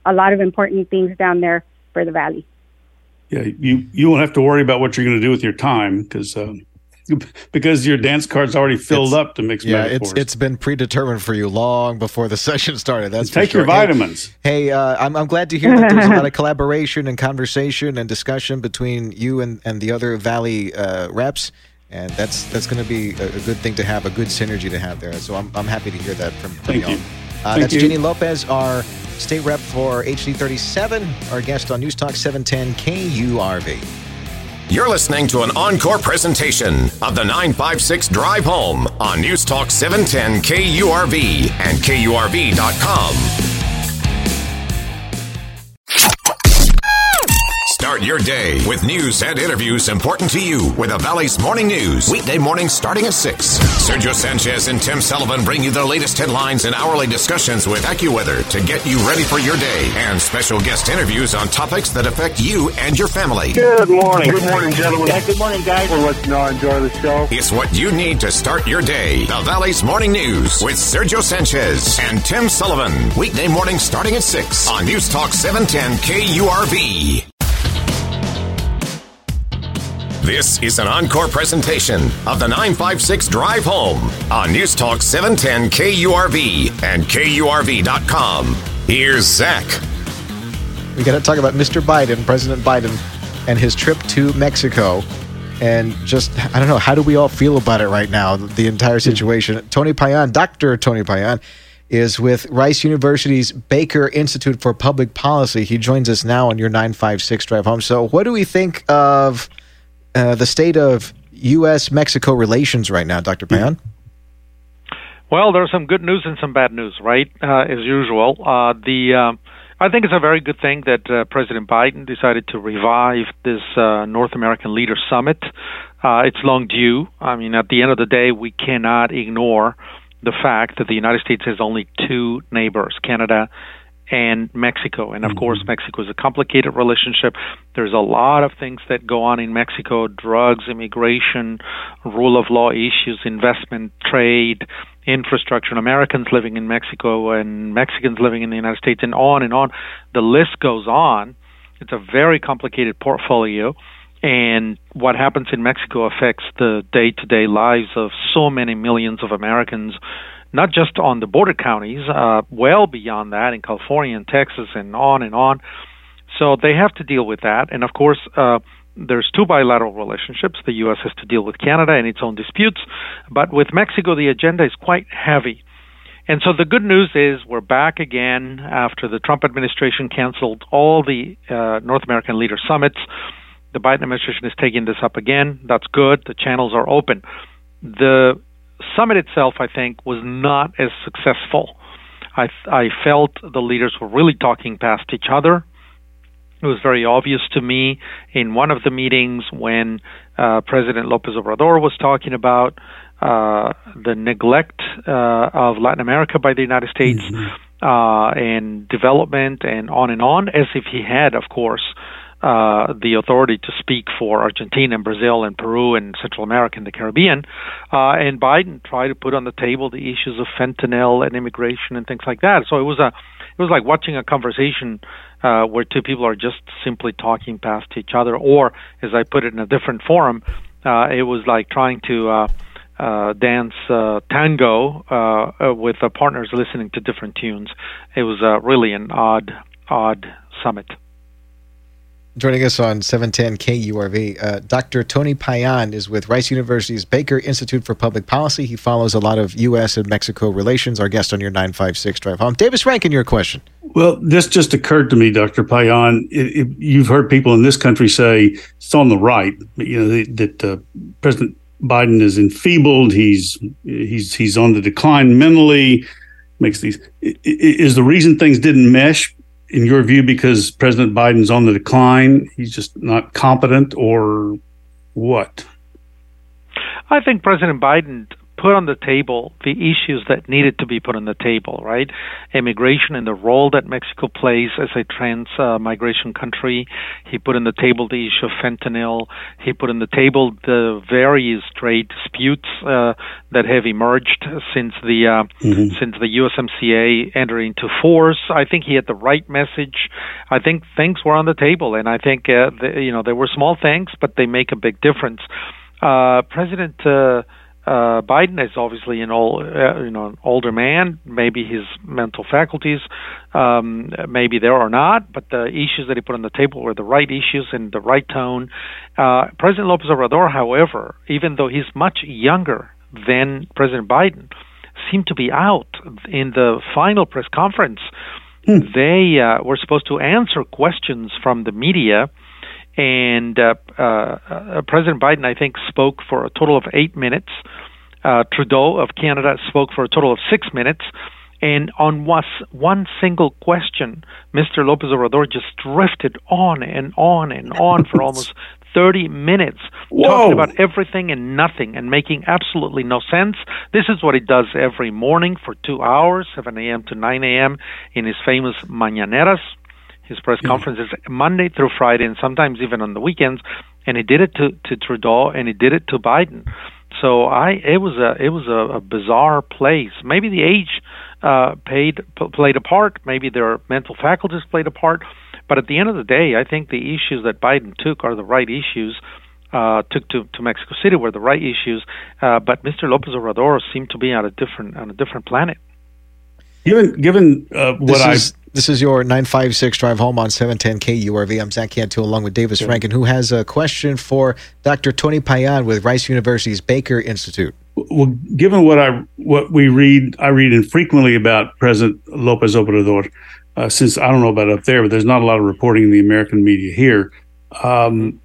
a lot of important things down there for the valley. yeah, you you won't have to worry about what you're going to do with your time because um, <laughs> because your dance card's already filled up to mix Yeah, metaphors. it's it's been predetermined for you long before the <laughs> session started. That's Take your sure. Hey- vitamins. Hey, uh, I'm I'm glad to hear that there's a lot of collaboration and conversation and discussion between you and, and the other Valley uh, reps, and that's that's going to be a, a good thing to have, a good synergy to have there. So I'm I'm happy to hear that from, from Thank you. Uh, that's you. Janie Lopez, our state rep for HD37, our guest on News Talk 710 KURV. You're listening to an encore presentation of the 956 Drive Home on News Talk 710 KURV and KURV.com. Start your day with news and interviews important to you with the Valley's Morning News. Weekday mornings starting at 6. Sergio Sanchez and Tim Sullivan bring you the latest headlines and hourly discussions with AccuWeather to get you ready for your day and special guest interviews on topics that affect you and your family. Good morning. Good morning, gentlemen. Yeah, good morning, guys. We'll let you know I enjoy the show. It's what you need to start your day. The Valley's Morning News with Sergio Sanchez and Tim Sullivan. Weekday mornings starting at 6 on News Talk 710 KURV. This is an encore presentation of the 956 Drive Home on News Talk 710 KURV and KURV.com. Here's Zach. We got to talk about Mr. Biden, President Biden, and his trip to Mexico. and just I don't know how do we all feel about it right now? The entire hmm. situation. Tony Payan, Dr. Tony Payan, is with Rice University's Baker Institute for Public Policy. He joins us now on your 956 drive home. So, what do we think of uh, the state of U.S. Mexico relations right now, Dr. Payan? Well, there's some good news and some bad news, right? Uh, as usual. Uh, the uh, I think it's a very good thing that uh, President Biden decided to revive this uh, North American Leader Summit. Uh, it's long due. I mean, at the end of the day, we cannot ignore the fact that the United States has only two neighbors, Canada and Mexico. And of mm-hmm. course, Mexico is a complicated relationship. There's a lot of things that go on in Mexico drugs, immigration, rule of law issues, investment, trade, infrastructure, and Americans living in Mexico and Mexicans living in the United States, and on and on. The list goes on. It's a very complicated portfolio. And what happens in Mexico affects the day to day lives of so many millions of Americans not just on the border counties, uh, well beyond that in California and Texas and on and on. So they have to deal with that. And of course, uh, there's two bilateral relationships. The U.S. has to deal with Canada and its own disputes, but with Mexico, the agenda is quite heavy. And so the good news is we're back again after the Trump administration canceled all the uh, North American leader summits. The Biden administration is taking this up again. That's good. The channels are open. The summit itself, I think, was not as successful. I, I felt the leaders were really talking past each other. It was very obvious to me in one of the meetings when uh, President Lopez Obrador was talking about uh, the neglect uh, of Latin America by the United States mm-hmm. uh, and development and on and on, as if he had, of course, uh, the authority to speak for Argentina and Brazil and Peru and Central America and the Caribbean. Uh, and Biden tried to put on the table the issues of fentanyl and immigration and things like that. So it was a it was like watching a conversation uh, where two people are just simply talking past each other, or as I put it in a different forum, uh, it was like trying to uh, uh, dance tango with partners listening to different tunes. It was really an odd, odd summit. Joining us on 710 KURV, uh, Dr. Tony Payan is with Rice University's Baker Institute for Public Policy. He follows a lot of U.S. and Mexico relations. Our guest on your 956 drive home. Davis Rankin, your question. Well, this just occurred to me, Dr. Payan. It, it, you've heard people in this country say it's on the right, you know, that uh, President Biden is enfeebled. He's he's he's on the decline mentally. Makes these is the reason things didn't mesh in your view, because President Biden's on the decline, he's just not competent, or what? I think President Biden put on the table the issues that needed to be put on the table, right? Immigration and the role that Mexico plays as a trans uh, migration country. He put on the table the issue of fentanyl. He put on the table the various trade disputes uh, that have emerged since the uh, mm-hmm. since the USMCA entered into force. I think he had the right message. I think things were on the table, and I think uh, the, you know they were small things, but they make a big difference. Uh, President uh, Biden is obviously an old, uh, you know, an older man. Maybe his mental faculties, um, maybe there or not, but the issues that he put on the table were the right issues and the right tone. Uh, President Lopez Obrador, however, even though he's much younger than President Biden, seemed to be out in the final press conference. Hmm. They uh, were supposed to answer questions from the media and uh, uh, uh, President Biden, I think, spoke for a total of eight minutes. Uh, Trudeau of Canada spoke for a total of six minutes. And on was one single question, Mr. Lopez Obrador just drifted on and on and on for <laughs> almost 30 minutes, Whoa. talking about everything and nothing and making absolutely no sense. This is what he does every morning for two hours, 7 a.m. to 9 a.m., in his famous mañaneras his press conferences Monday through Friday, and sometimes even on the weekends. And he did it to to Trudeau, and he did it to Biden. So I, it was a it was a, a bizarre place. Maybe the age uh, paid p- played a part. Maybe their mental faculties played a part. But at the end of the day, I think the issues that Biden took are the right issues. Uh, took to, to Mexico City were the right issues, uh, but Mr. Lopez Obrador seemed to be on a different on a different planet. Given given uh, what this I is, this is your 956 drive home on 710 KURV. I'm Zach Cantu along with Davis Rankin, who has a question for Dr. Tony Payan with Rice University's Baker Institute. well, given what I what we read, I read infrequently about President Lopez Obrador. Uh, since I don't know about up there, but there's not a lot of reporting in the American media here. Um,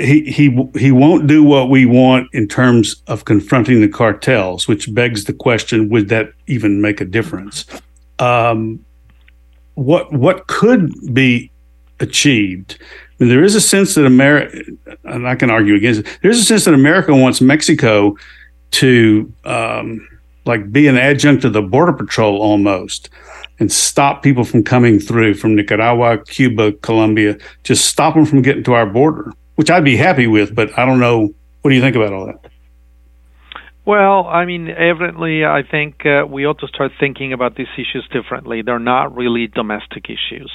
he he he won't do what we want in terms of confronting the cartels, which begs the question: Would that even make a difference? Um, what what could be achieved? I mean, There is a sense that America, and I can argue against it. There's a sense that America wants Mexico to um, like be an adjunct to the border patrol almost and stop people from coming through from Nicaragua, Cuba, Colombia, just stop them from getting to our border, which I'd be happy with, but I don't know. What do you think about all that? Well, I mean, evidently, I think uh, we ought to start thinking about these issues differently. They're not really domestic issues.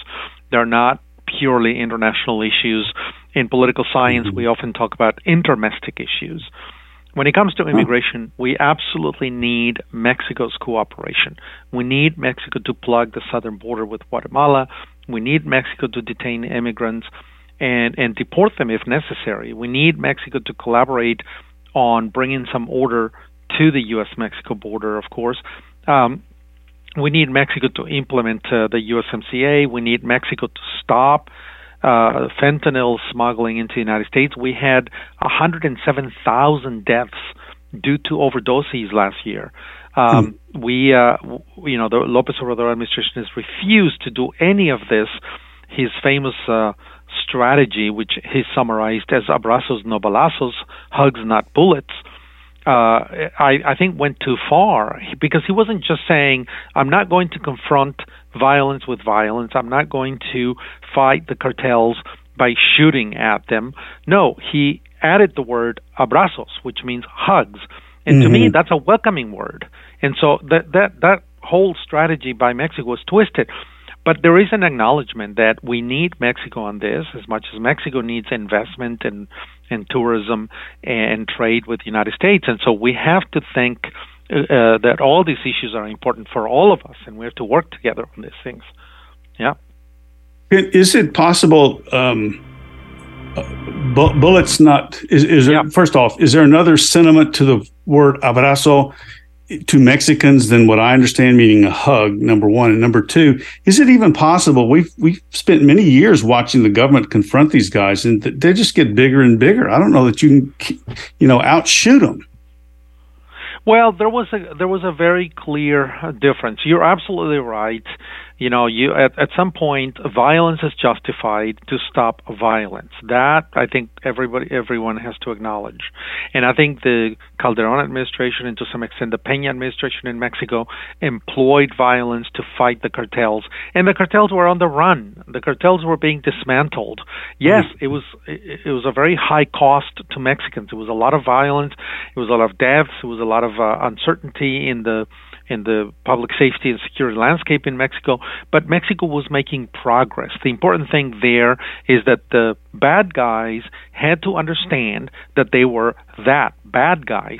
They're not purely international issues. In political science, we often talk about intermestic issues. When it comes to immigration, we absolutely need Mexico's cooperation. We need Mexico to plug the southern border with Guatemala. We need Mexico to detain immigrants and, and deport them if necessary. We need Mexico to collaborate on bringing some order to the U.S. Mexico border, of course. Um, we need Mexico to implement uh, the USMCA. We need Mexico to stop uh, fentanyl smuggling into the United States. We had 107,000 deaths due to overdoses last year. Um, mm. We, uh, you know, the Lopez Obrador administration has refused to do any of this. His famous uh, strategy, which he summarized as abrazos no balazos, hugs not bullets, uh, I, I think went too far because he wasn't just saying, I'm not going to confront violence with violence, I'm not going to fight the cartels by shooting at them. No, he added the word abrazos, which means hugs. And mm-hmm. to me, mm-hmm. that's a welcoming word. And so that, that, that whole strategy by Mexico was twisted. But there is an acknowledgement that we need Mexico on this as much as Mexico needs investment and, and tourism and trade with the United States. And so we have to think uh, that all these issues are important for all of us and we have to work together on these things. Yeah. Is it possible? Um, uh, bullets not is, is there, yeah. first off is there another sentiment to the word abrazo to Mexicans than what I understand meaning a hug. Number one, and number two, is it even possible? We've we've spent many years watching the government confront these guys, and they just get bigger and bigger. I don't know that you can, you know, outshoot them. Well, there was a there was a very clear difference. You're absolutely right you know you at, at some point violence is justified to stop violence. That i think everybody everyone has to acknowledge. And i think the calderon administration and to some extent the peña administration in mexico employed violence to fight the cartels. And the cartels were on the run. The cartels were being dismantled. Yes mm-hmm. it was it, it was a very high cost to mexicans. It was a lot of violence. It was a lot of deaths. It was a lot of uh, uncertainty in the in the public safety and security landscape in Mexico, but Mexico was making progress. The important thing there is that the bad guys had to understand that they were that bad guys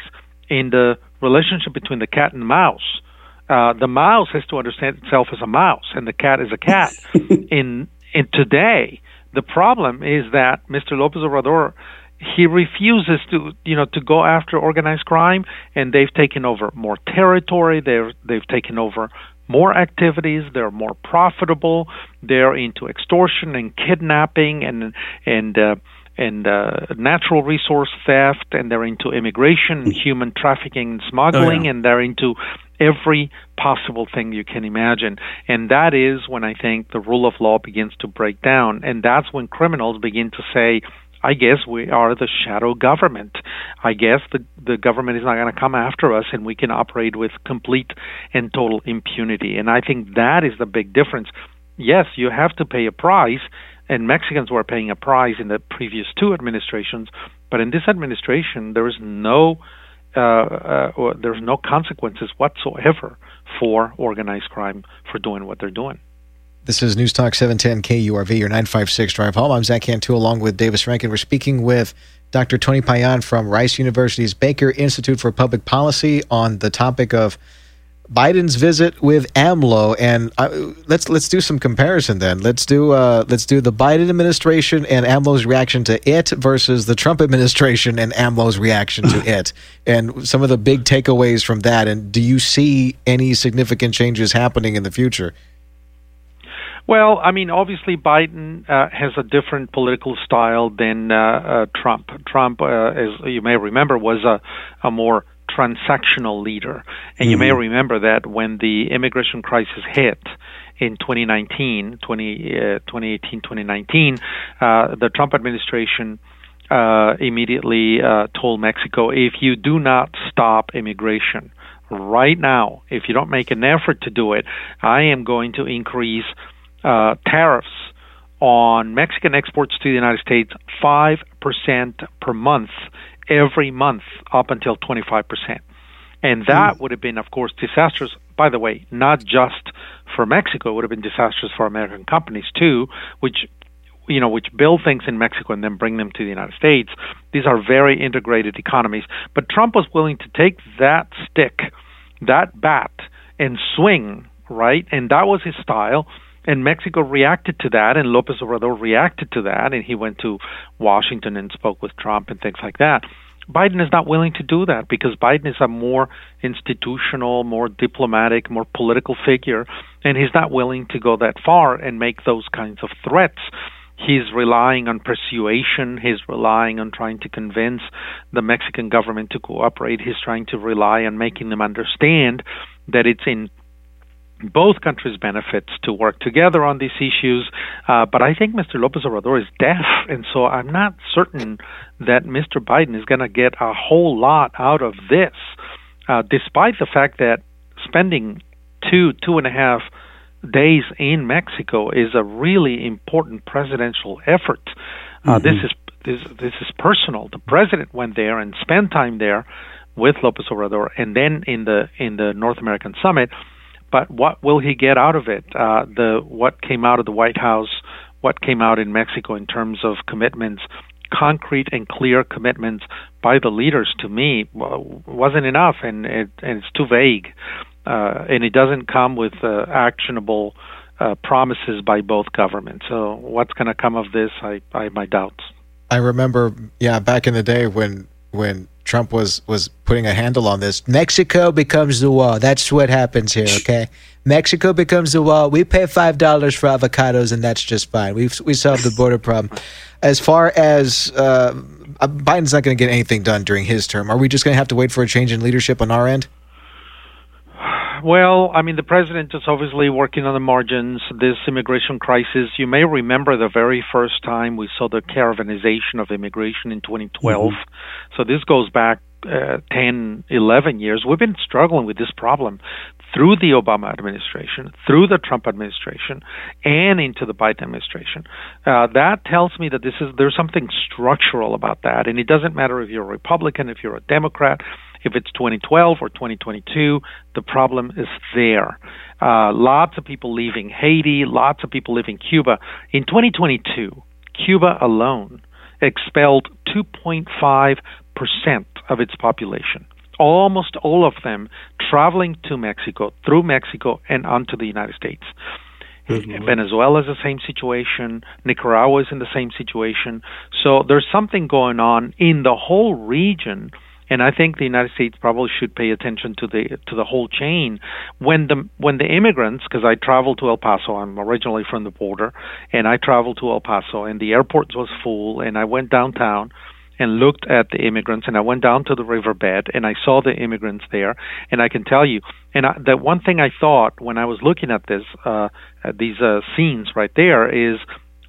in the relationship between the cat and the mouse. Uh, the mouse has to understand itself as a mouse, and the cat is a cat. <laughs> in in today, the problem is that Mr. Lopez Obrador he refuses to you know to go after organized crime and they've taken over more territory they've they've taken over more activities they're more profitable they're into extortion and kidnapping and and uh, and uh, natural resource theft and they're into immigration and human trafficking and smuggling oh, yeah. and they're into every possible thing you can imagine. And that is when i think the rule of law begins to break down. And that's when criminals begin to say I guess we are the shadow government. I guess the the government is not going to come after us, and we can operate with complete and total impunity. And I think that is the big difference. Yes, you have to pay a price, and Mexicans were paying a price in the previous two administrations, but in this administration, there is no uh, uh, there's no consequences whatsoever for organized crime for doing what they're doing. This is News Talk 710 KURV, your 956 drive home. I'm Zach Cantu along with Davis Rankin. We're speaking with Dr. Tony Payan from Rice University's Baker Institute for Public Policy on the topic of Biden's visit with AMLO, and uh, let's let's do some comparison. Then let's do uh, let's do the Biden administration and AMLO's reaction to it versus the Trump administration and AMLO's reaction to <laughs> it, and some of the big takeaways from that. And do you see any significant changes happening in the future? Well, I mean, obviously Biden uh, has a different political style than uh, uh, Trump. Trump, uh, as you may remember, was a, a more transactional leader. And mm-hmm. you may mm-hmm. remember that when the immigration crisis hit in 2019, 20, uh, 2018, 2019, uh, the Trump administration uh, immediately uh, told Mexico if you do not stop immigration right now, if you don't make an effort to do it, I am going to increase uh, tariffs on Mexican exports to the United States 5% per month every month up until 25%. And that mm. would have been, of course, disastrous. By the way, not just for Mexico, it would have been disastrous for American companies too, which you know, which build things in Mexico and then bring them to the United States. These are very integrated economies. But Trump was willing to take that stick, that bat, and swing, right? And that was his style and Mexico reacted to that, and Lopez Obrador reacted to that, and he went to Washington and spoke with Trump and things like that. Biden is not willing to do that because Biden is a more institutional, more diplomatic, more political figure, and he's not willing to go that far and make those kinds of threats. He's relying on persuasion. He's relying on trying to convince the Mexican government to cooperate. He's trying to rely on making them understand that it's in both countries benefits to work together on these issues. Uh, but I think Mr. Lopez Obrador is deaf, and so I'm not certain that Mr. Biden is going to get a whole lot out of this, uh, despite the fact that spending two, two and a half days in Mexico is a really important presidential effort. Uh, mm-hmm. This is this this is personal. The president went there and spent time there with Lopez Obrador, and then in the in the North American summit but what will he get out of it? Uh, the what came out of the White House, what came out in Mexico in terms of commitments, concrete and clear commitments by the leaders to me wasn't enough, and, it, and it's too vague, uh, and it doesn't come with uh, actionable uh, promises by both governments. So what's going to come of this? I, I have my doubts. I remember, yeah, back in the day when when Trump was was putting a handle on this. Mexico becomes the wall. That's what happens here. Okay, Mexico becomes the wall. We pay five dollars for avocados, and that's just fine. We we solved the border problem. As far as uh, Biden's not going to get anything done during his term, are we just going to have to wait for a change in leadership on our end? Well, I mean, the president is obviously working on the margins. This immigration crisis, you may remember the very first time we saw the caravanization of immigration in 2012. Mm-hmm. So this goes back uh, 10, 11 years. We've been struggling with this problem through the Obama administration, through the Trump administration, and into the Biden administration. Uh, that tells me that this is there's something structural about that, and it doesn't matter if you're a Republican, if you're a Democrat, if it's 2012 or 2022, the problem is there. Uh, lots of people leaving Haiti, lots of people leaving Cuba. In 2022, Cuba alone expelled 2.5% of its population. Almost all of them traveling to Mexico, through Mexico, and onto the United States. Mm-hmm. Venezuela is the same situation. Nicaragua is in the same situation. So there's something going on in the whole region and I think the United States probably should pay attention to the to the whole chain. When the when the immigrants because I traveled to El Paso I'm originally from the border and I traveled to El Paso and the airport was full and I went downtown and looked at the immigrants and I went down to the riverbed and I saw the immigrants there. And I can tell you and I, the one thing I thought when I was looking at this uh at these uh, scenes right there is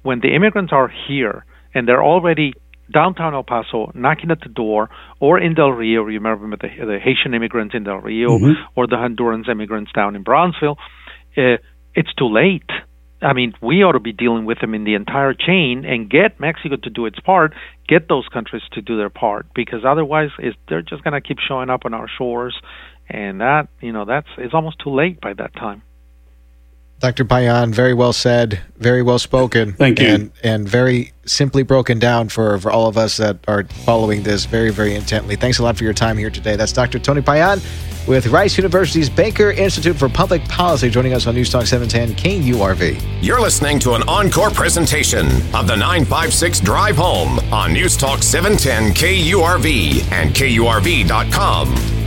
when the immigrants are here and they're already downtown El Paso, knocking at the door, or in Del Rio. Remember the, the Haitian immigrants in Del Rio, mm-hmm. or the Honduran immigrants down in Brownsville. Uh, it's too late. I mean, we ought to be dealing with them in the entire chain and get Mexico to do its part, get those countries to do their part, because otherwise, they're just going to keep showing up on our shores, and that you know that's it's almost too late by that time. Dr. Payan, very well said, very well spoken. Thank you. And, and very simply broken down for, for all of us that are following this very, very intently. Thanks a lot for your time here today. That's Dr. Tony Payan, with Rice University's Baker Institute for Public Policy joining us on News Talk 710 KURV. You're listening to an encore presentation of the 956 Drive Home on News Talk 710 KURV and KURV.com.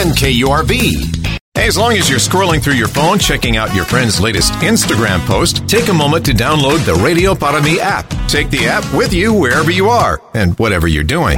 KURV. As long as you're scrolling through your phone, checking out your friend's latest Instagram post, take a moment to download the Radio Para Mi app. Take the app with you wherever you are and whatever you're doing.